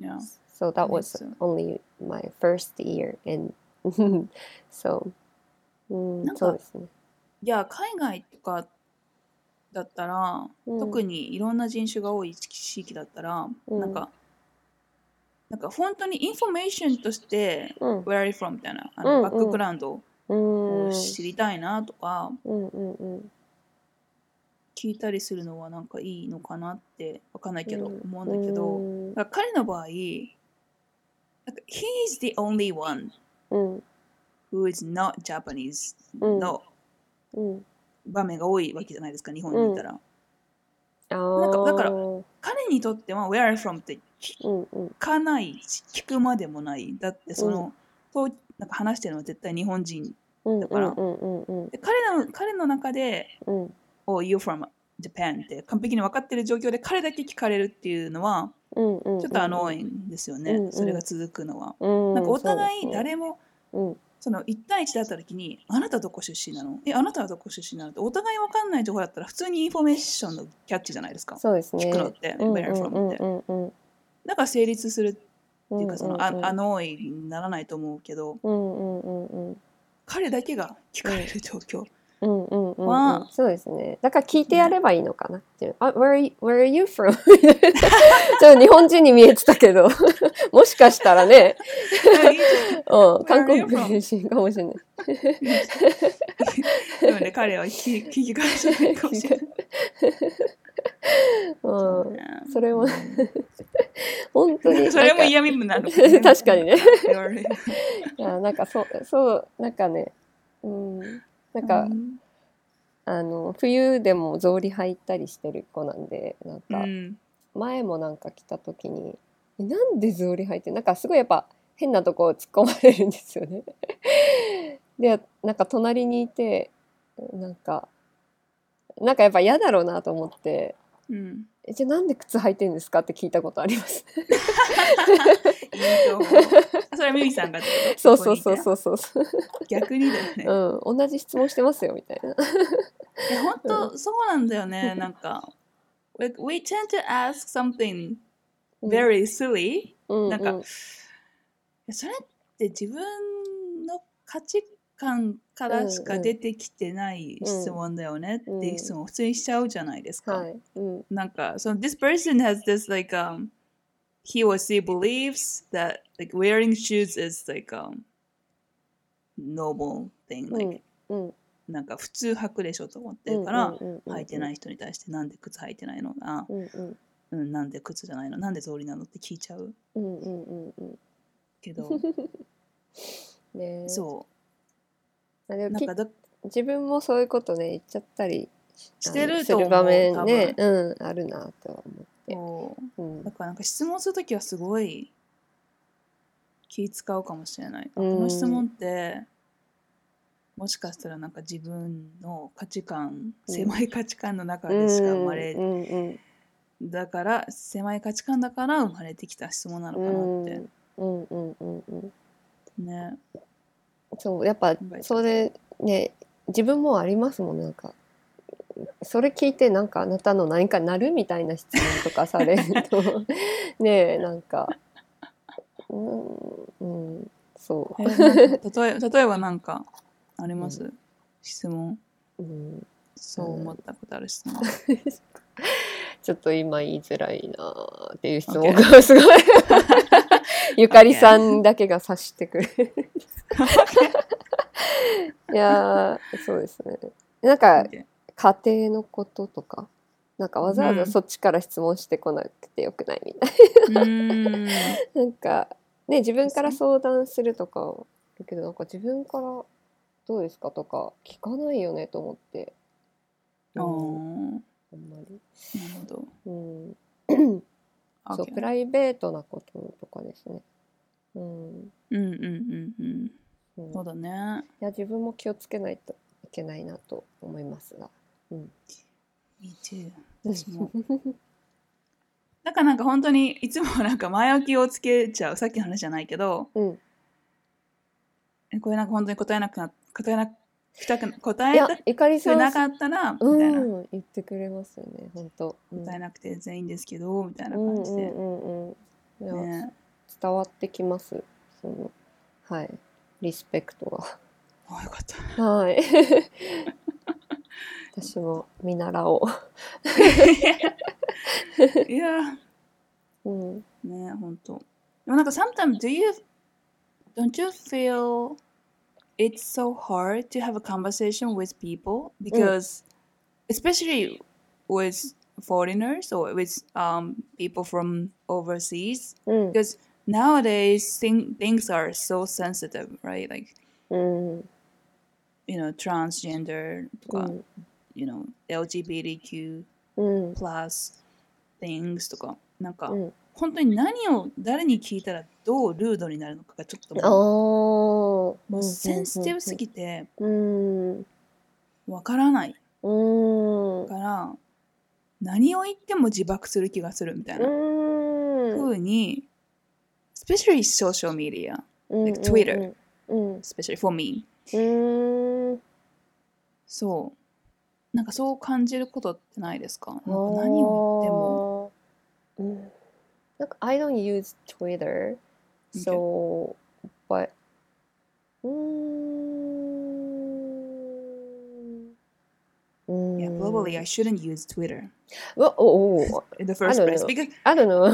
Yeah. So that was so. only my first year and so うんなんかそうですね。いや、海外とかだったら、うん特にいろんな人種が多い地域だったら、うんなんか、なんか本当にインフォメーションとして、うん Where are you from? みたいな、あうんうんのバックグラウンドうんを知りたいなとか、うんうんうん聞いたりするのはなんかいいのかなってわかんないけど、うん。思うんだけど、うん。だから彼の場合、なんか He is the only one うん。who is not Japanese うん。のうん。場面が多いわけじゃないですか、日本にいたら。あなんかだからー彼にとっては Where are you from? って聞うんうん。かないし、聞くまでもない。だってその、そうなんか話してるのは絶対日本人。うんだからうんうんうん。で彼の彼の中で、うん Oh, you're from Japan って完璧に分かってる状況で彼だけ聞かれるっていうのは、うんうんちょっと annoying ですよね、うんうんそれが続くのは。うんなんかお互い誰も、うんその1対1だった時に、あなたどこ出身なの？え、あなたはどこ出身なの？ってお互い分かんない情報だったら普通にインフォメーションのキャッチじゃないですか。そうですね聞くのって、うん Where you from? って。うんうんうんだから成立するってうんいうか、その、あアノーインにならないと思うけど、うんうんうんうん彼だけが聞かれる状況。うんうんうんまあうん。そうですね。だから聞いてやればいいのかなっていう。あ、where are you, where are you from? ちょっと日本人に見えてたけど、もしかしたらね、うん、韓国身かもしれない。分 で彼は聞き聞き返してないかもしれない。うん、ね。それもうん。本当に。それも嫌味なの確かにね。いやなんかそうそうなんかね。うんなんか、うんあの冬でも草履履いたりしてる子なんでなんうかん前もなんか来た時に「えなんで草履履いてんなんかすごいやっぱ変なとこ突っ込まれるんですよね。でなんか隣にいてなんかなんかやっぱ嫌だろうなと思ってうん「えじゃあなんで靴履いてんですか?」って聞いたことあります。それはミミさんがそうそうそうそうそうそう、逆にだよね、うん、同じ質問してますよみたいな。いや本当そうなんだよね。なんか like we tend to ask something うん。very silly、うんなんかうんいやそれって自分の価値観からしか出てきてない質問だよねっていう質問を普通にしちゃうじゃないですか。はい、うん。なんか、so this person has this like um he or she believes that like wearing shoes is like um normal thing う like、ん。うん。なんか普通履くでしょと思ってるから、履いてない人に対してなんで靴履いてないのあ、うんうん。うん、なんで靴じゃないのなんで草履なのって聞いちゃううんうんうんうん。けど。ねえ。そあなんかだ自分もそういうことね言っちゃったりしてると思うする場面ねうんあるなとは思って、そう。うん。だからなんか質問するときはすごい気使うかもしれない。あこうん。の質問ってもしかしたらなんか自分の価値観、うん狭い価値観の中でしか生まれ、うんうん。だから狭い価値観だから生まれてきた質問なのかなって。うんうんうんうん。ね。そうやっぱそれね自分もありますもんなんか。それ聞いてなんかあなたの何かなるみたいな質問とかされると ねえなんか。うん、うん、そう。例え 例えばなんかあります、質問？うん。そう思ったことある質問。ちょっと今言いづらいなっていう質問がすごい。ゆかりさんだけが察してくれるいやーそうですね。なんか家庭のこととかなんかわざわうん。ざそっちから質問してこなくてよくないみたいうーん。な なんかね自分から相談するとかはだけどなんか自分からどうですかとか聞かないよねと思って、あうんー。あんまり、なるほど。うん、そうプライベートなこととかですね。うん、うんうんうんうん。うんそうだね。いや自分も気をつけないといけないなと思いますが。うん、Me too. 私も。だからなんか本当にいつもなんか前置きをつけちゃう。さっきの話じゃないけど、うん、えこれなんか本当に答えなくな答えなくたく答えたくなかったらみたいな、うん、言ってくれますよね本当。うん答えなくて全員ですけどみたいなうん感じで、うんうんうん。いや、ね。伝わってきます。そのはいリスペクトが。あよかった。はい。私も見習おいやう。うん。ね本当。でもなんか sometimes do you don't you feel it's so hard to have a conversation with people because especially with foreigners or with um, people from overseas うん。 because Nowadays thing, things are so sensitive right? Like うん。you know transgender とか、うん。you know LGBTQ うん。plus things とかなんか、うん。本当に何を誰に聞いたらどうルードになるのかがちょっと。もうももうセンシティブすぎてうん。わからないうん。から何を言っても自爆する気がするみたいなうん。風に especially social media うん。like Twitter うん。especially for me うん。そうなんかそう感じることってないですかなんか何を言ってもうん。なんか I don't use Twitter, so but うーん。yeah probably I shouldn't use Twitter Well, oh, oh, in the first don't place know. because I don't know.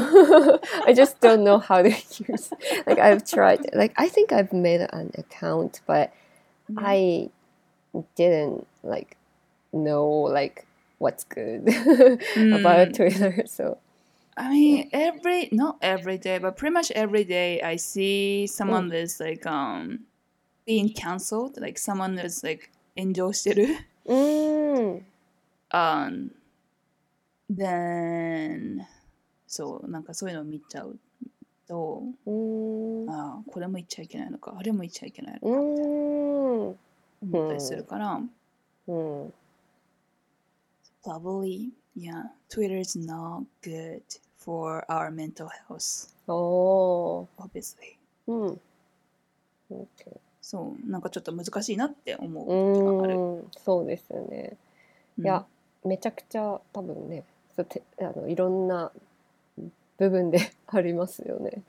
I just don't know how to use. Like I've tried. Like I think I've made an account, but I didn't like know like what's good Mm. about Twitter. So I mean, every not every day, but pretty much every day, I see someone that's like um being canceled, like someone that's like 炎上してる。 mm, um, then そうなんかそういうのを見ちゃうと、mm, ああこれも言っちゃいけないのか、あれも言っちゃいけないのか、mm, 思ったりするから、mm. probably yeah, Twitter is not good for our mental health, Oh, obviously. mm. Okay. そうなんかちょっと難しいなって思う時がある。うん、そうですよね。うんいや、めちゃくちゃ多分ね、そてあのいろんな部分で ありますよね。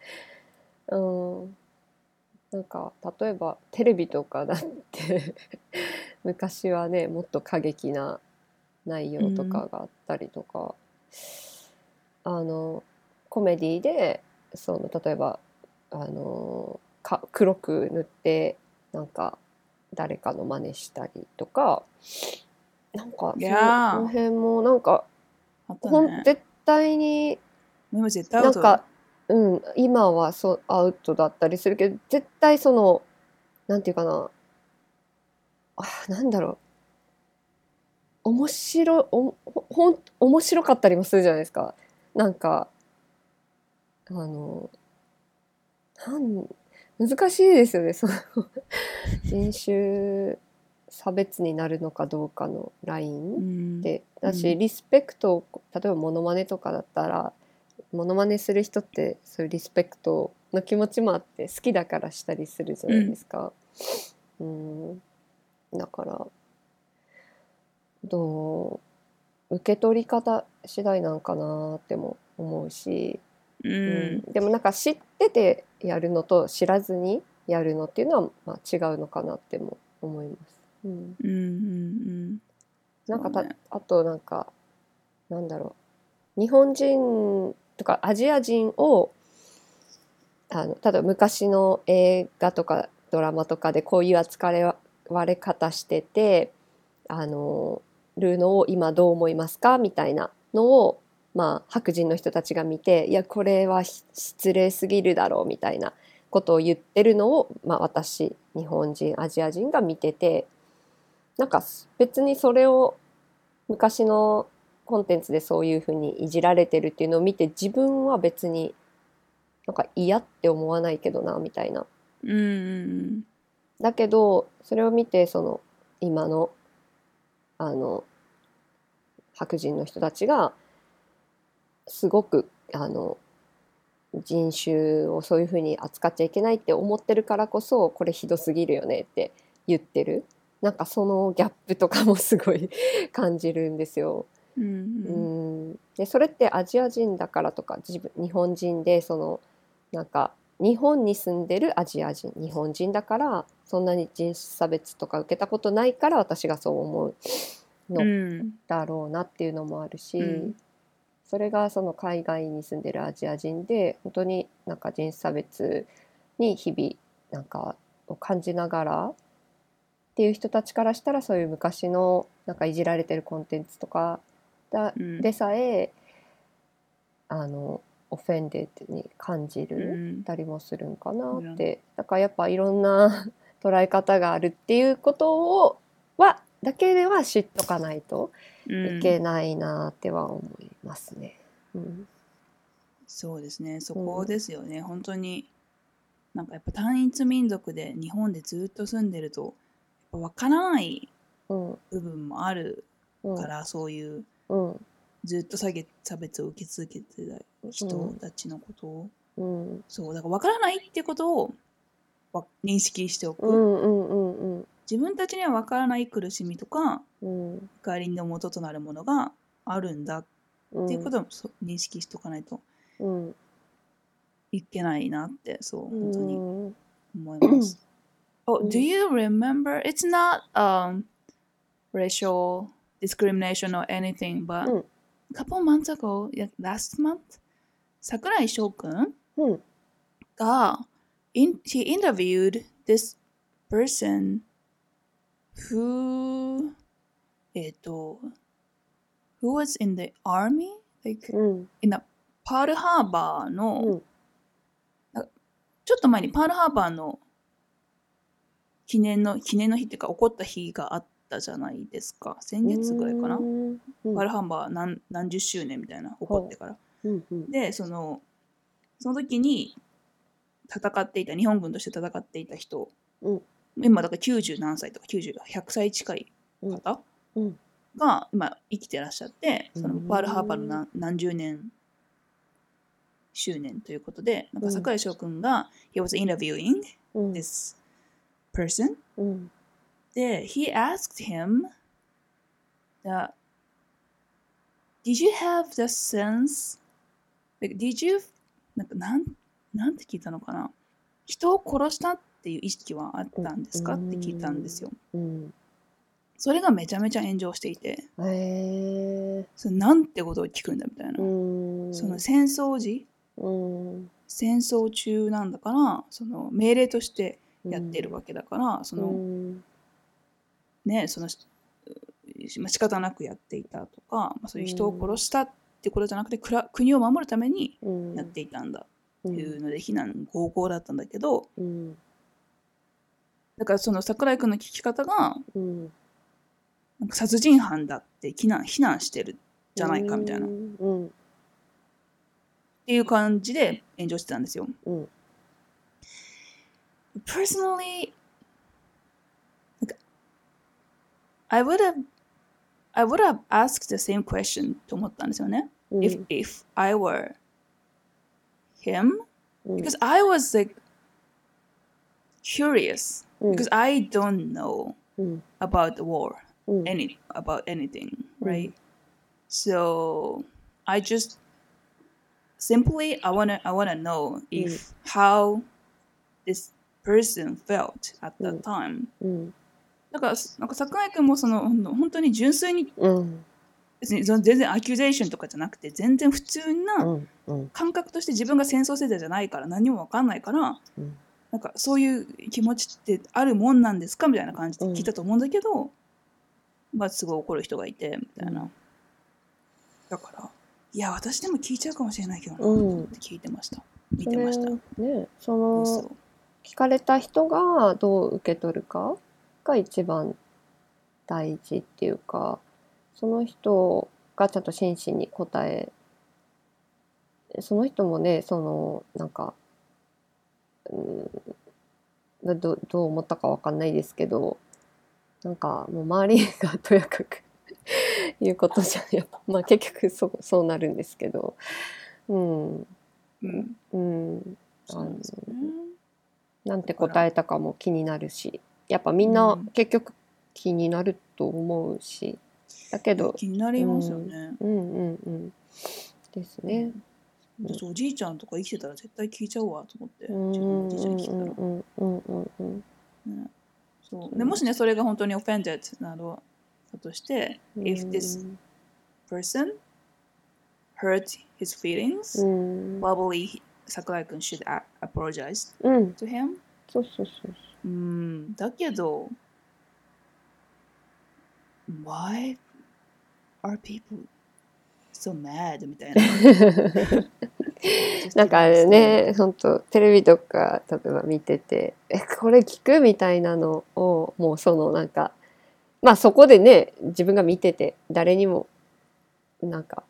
うん、なんか例えばテレビとかだって 昔はねもっと過激な内容とかがあったりとか、あのコメディでその例えばあのか黒く塗ってなんか誰かの真似したりとかなんかその辺もなんかね。ほん絶対になんか、うん、今はそうアウトだったりするけど絶対そのなんていうかなあなんだろう。面白いおほほん面白かったりもするじゃないですか。なんかあのなん難しいですよねその 人種差別になるのかどうかのラインうん。でだし、うん。リスペクトを例えばモノマネとかだったらモノマネする人ってそういうリスペクトの気持ちもあって好きだからしたりするじゃないですか。うん、だからどう受け取り方次第なんかなっても思うし、ううんん、でもなんか知っててやるのと知らずにやるのっていうのはまあ違うのかなっても思います。うん。うんうんなんかた、ね。あとなんかなんだろう。日本人とかアジア人をあの例えば昔の映画とかドラマとかでこういう扱われ方しててあのるのを今どう思いますかみたいなのを、まあ、白人の人たちが見ていやこれはひ失礼すぎるだろうみたいなことを言ってるのを、まあ、私日本人アジア人が見ててなんか別にそれを昔のコンテンツでそういうふうにいじられてるっていうのを見て自分は別になんか嫌って思わないけどなみたいな。だけどそれを見てその今のあの白人の人たちがすごくあの人種をそういうふうに扱っちゃいけないって思ってるからこそこれひどすぎるよねって言ってるなんかそのギャップとかもすごい 感じるんですよ。うんううんん。でそれってアジア人だからとか自分日本人でそのなんか日本に住んでるアジア人日本人だからそんなに人種差別とか受けたことないから私がそう思うのうん。だろうなっていうのもあるし、うん。それがその海外に住んでるアジア人で本当になんか人種差別に日々なんかを感じながらっていう人たちからしたらそういう昔のなんかいじられてるコンテンツとかだうん。でさえあのオフェンデッドに感じうるん。たりもするんかなって、だからやっぱいろんな 捉え方があるっていうことをはだけでは知っとかないとうん。いけないなっては思いますね。うん。そうですね。そこですよね、本当になんかやっぱ単一民族で日本でずっと住んでるとぱ分からないうん。部分もあるうん。から、そういううん。ずっと差別差別を受け続けてた人たちのことを、うん。そうだから分からないってことをわ認識しておく、うんうんうんうん。自分たちには分からない苦しみとかうん。怒りの元となるものがあるんだっうん。ていうことを認識しておかないとうん。いけないなってそう本当にうん。思います。oh, うん do you remember? It's not um racial discrimination or anything, but うん a couple months ago, yeah, last month, 桜井翔くんうんが in, he interviewed this person who えっと who was in the army like うん。 in a パールハーバーの、うんちょっと前にパールハーバーの 記念の記念の日っていうか起こった日があったじゃないですか。先月ぐらいかな、うん。うん。パールハーバー何何十周年みたいな起こってから。うんうん。でそのその時に戦っていた日本軍として戦っていた人、うん。今だから90何歳とか90100歳近い方うん。が今生きてらっしゃってそのうん。パールハーバーの何何十年周年ということでなんか桜井翔くんが、he was interviewing うん。this person. うんで he asked him that did you have the sense like, did you なんかなんなんて聞いたのかな？人を殺したっていう意識はあったんですか？って聞いたんですよ。うん。それがめちゃめちゃ炎上していて。へえそれなんてことを聞くんだみたいな、うん。その戦争時？うん。戦争中なんだからその命令としてやってるわけだから、その、うん。ねそのしまあ仕方なくやっていたとか、まあ、そういう人を殺したってことじゃなくて、国を守るためにうん。やっていたんだうっていうんので非難合々だったんだけどうん。だからその桜井君の聞き方がうん。なんか殺人犯だって非難非難してるじゃないかみたいな。っうん。うん。ていう感じで炎上してたんですよ。うん Personally, like, I would have I would have asked the same question と思ったんですよね。うん if if I were him うん because I was like curious うん because I don't know うん about the war うん any about anything right so I just simply I wanna I wanna know if how this person felt at that time うん。だからなんか桜井君もその本当に純粋にうん。別に全然アキュゼーションとかじゃなくて全然普通うな感覚として自分が戦争世代じゃないから何も分かんないから、うん。なんかそういう気持ちってあるもんなんですかみたいな感じで聞いたと思うんだけど、まあすごい怒る人がいてみたいな、うん。だからいや私でも聞いちゃうかもしれないけどなって聞いてました、見てました、ねそそのう聞かれた人がどう受け取るかが一番大事っていうかその人がちゃんと真摯に答えその人もねそのなんか、うん、どどう思ったかわかんないですけどなんかもう周りがとやかく 言うことじゃやっぱまあ結局そうそうなるんですけど。うん。うん。うん。そうなんて答えたかも気になるしやっぱみんなうん。結局気になると思うしだけど気になりますよね、うんうんうん。ですね。私おじいちゃんとか生きてたら絶対聞いちゃうわと思って、うん自分のおじいちゃんうんに聞いたら、うんうんうんうんね、そう。でもしねそれが本当に offended などだとして、うん。if this person hurt his feelings、うん。probably 桜井君 should apologize うん。to him? そうそうそうう。ん。だけど why are people so mad? みたいな。なんかあれね本当テレビとか例えば見てて「えこれ聞く?」みたいなのをもうそのなんかまあそこでね自分が見てて誰にもなんか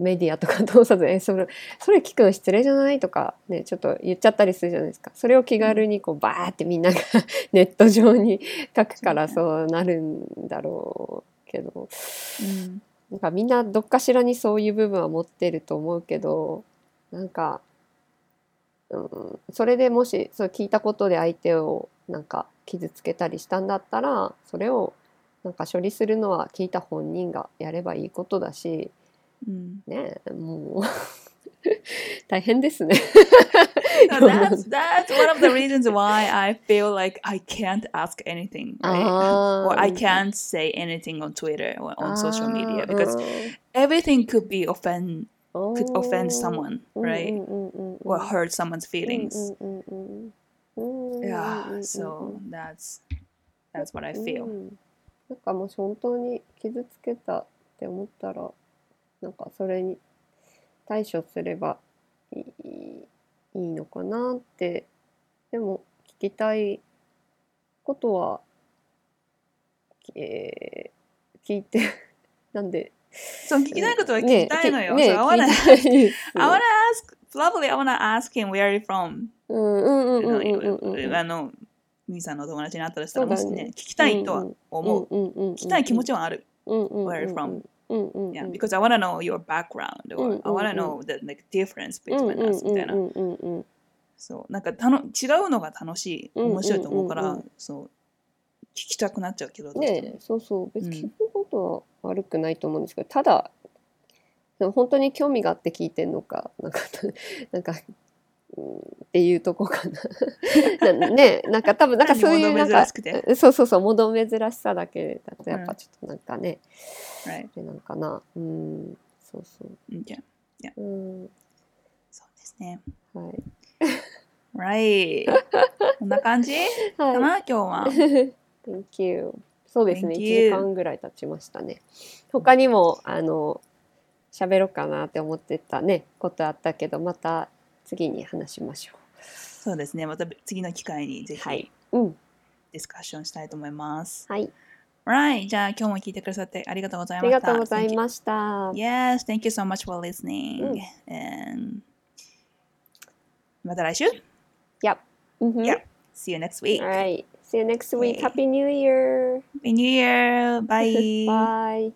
メディアとか通さず「えそれそれ聞くの失礼じゃない?」とかねちょっと言っちゃったりするじゃないですか。それを気軽にこうバーってみんなが ネット上に書くからそうなるんだろうけど。うん。なんかみんなどっかしらにそういう部分は持ってると思うけどなんか、うん、それでもしそう聞いたことで相手をなんか傷つけたりしたんだったらそれをなんか処理するのは聞いた本人がやればいいことだし うんねえもう大変ですね。 So that's that's one of the reasons why I feel like I can't ask anything, right? あ Or I can't say anything on Twitter or on social media あー because うん everything could be offend could おー offend someone, うん right? うんうんうんうん Or hurt someone's feelings. うんうんうんうんうんうん Yeah, うんうん so that's That's what I feel. うんなんかもし本当に傷つけたって思ったら なんかそれに対処すればいいいいのかなってでも聞きたいことは、えー聞いて なんでそう、聞きたいことは聞ねきたいのよ。ね so I wanna, I wanna ask, probably I wanna ask him where are you from? あの、みーさんのお友達に会ったとしたら、もしねね、聞きたいとは思う。聞きたい気持ちはある。Where are you from? Yeah, because I wanna know your background うん or うん I wanna know the like, difference うん between us みたいな。そう、なんかたの違うのが楽しい、うん面白いと思うからそう、聞きたくなっちゃうけど、ねえそうそう。別うん。に聞くことは悪くないと思うんですけど、ただでも本当に興味があって聞いてんのかなんかなんか、うん、っていうとこかな。なねなんか多分なんかそういうなんかそうそうそう物珍しさだけだとやっぱちょっとなんかね.あれなのかな。うんそうそう。Okay. うん。そうですね。はい。Right. こんな感じ？かはな、今日は。い Thank you そうですね Thank 1 you 時間ぐらい経ちましたね。他にもあの喋ろうかなって思ってたねことあったけどまた次に話しましょそうですね。また次の機会にぜひうはいうんディスカッションしたいと思います。はい Right. じゃあ今日も聞いてくださってありがとうございあました。りがとうございました. Yes, thank you so much for listening. うん And また来週 Yep うんふん Yep. See you next week. Alright see you next week Okay. Happy New Year Happy New Year. Bye. Bye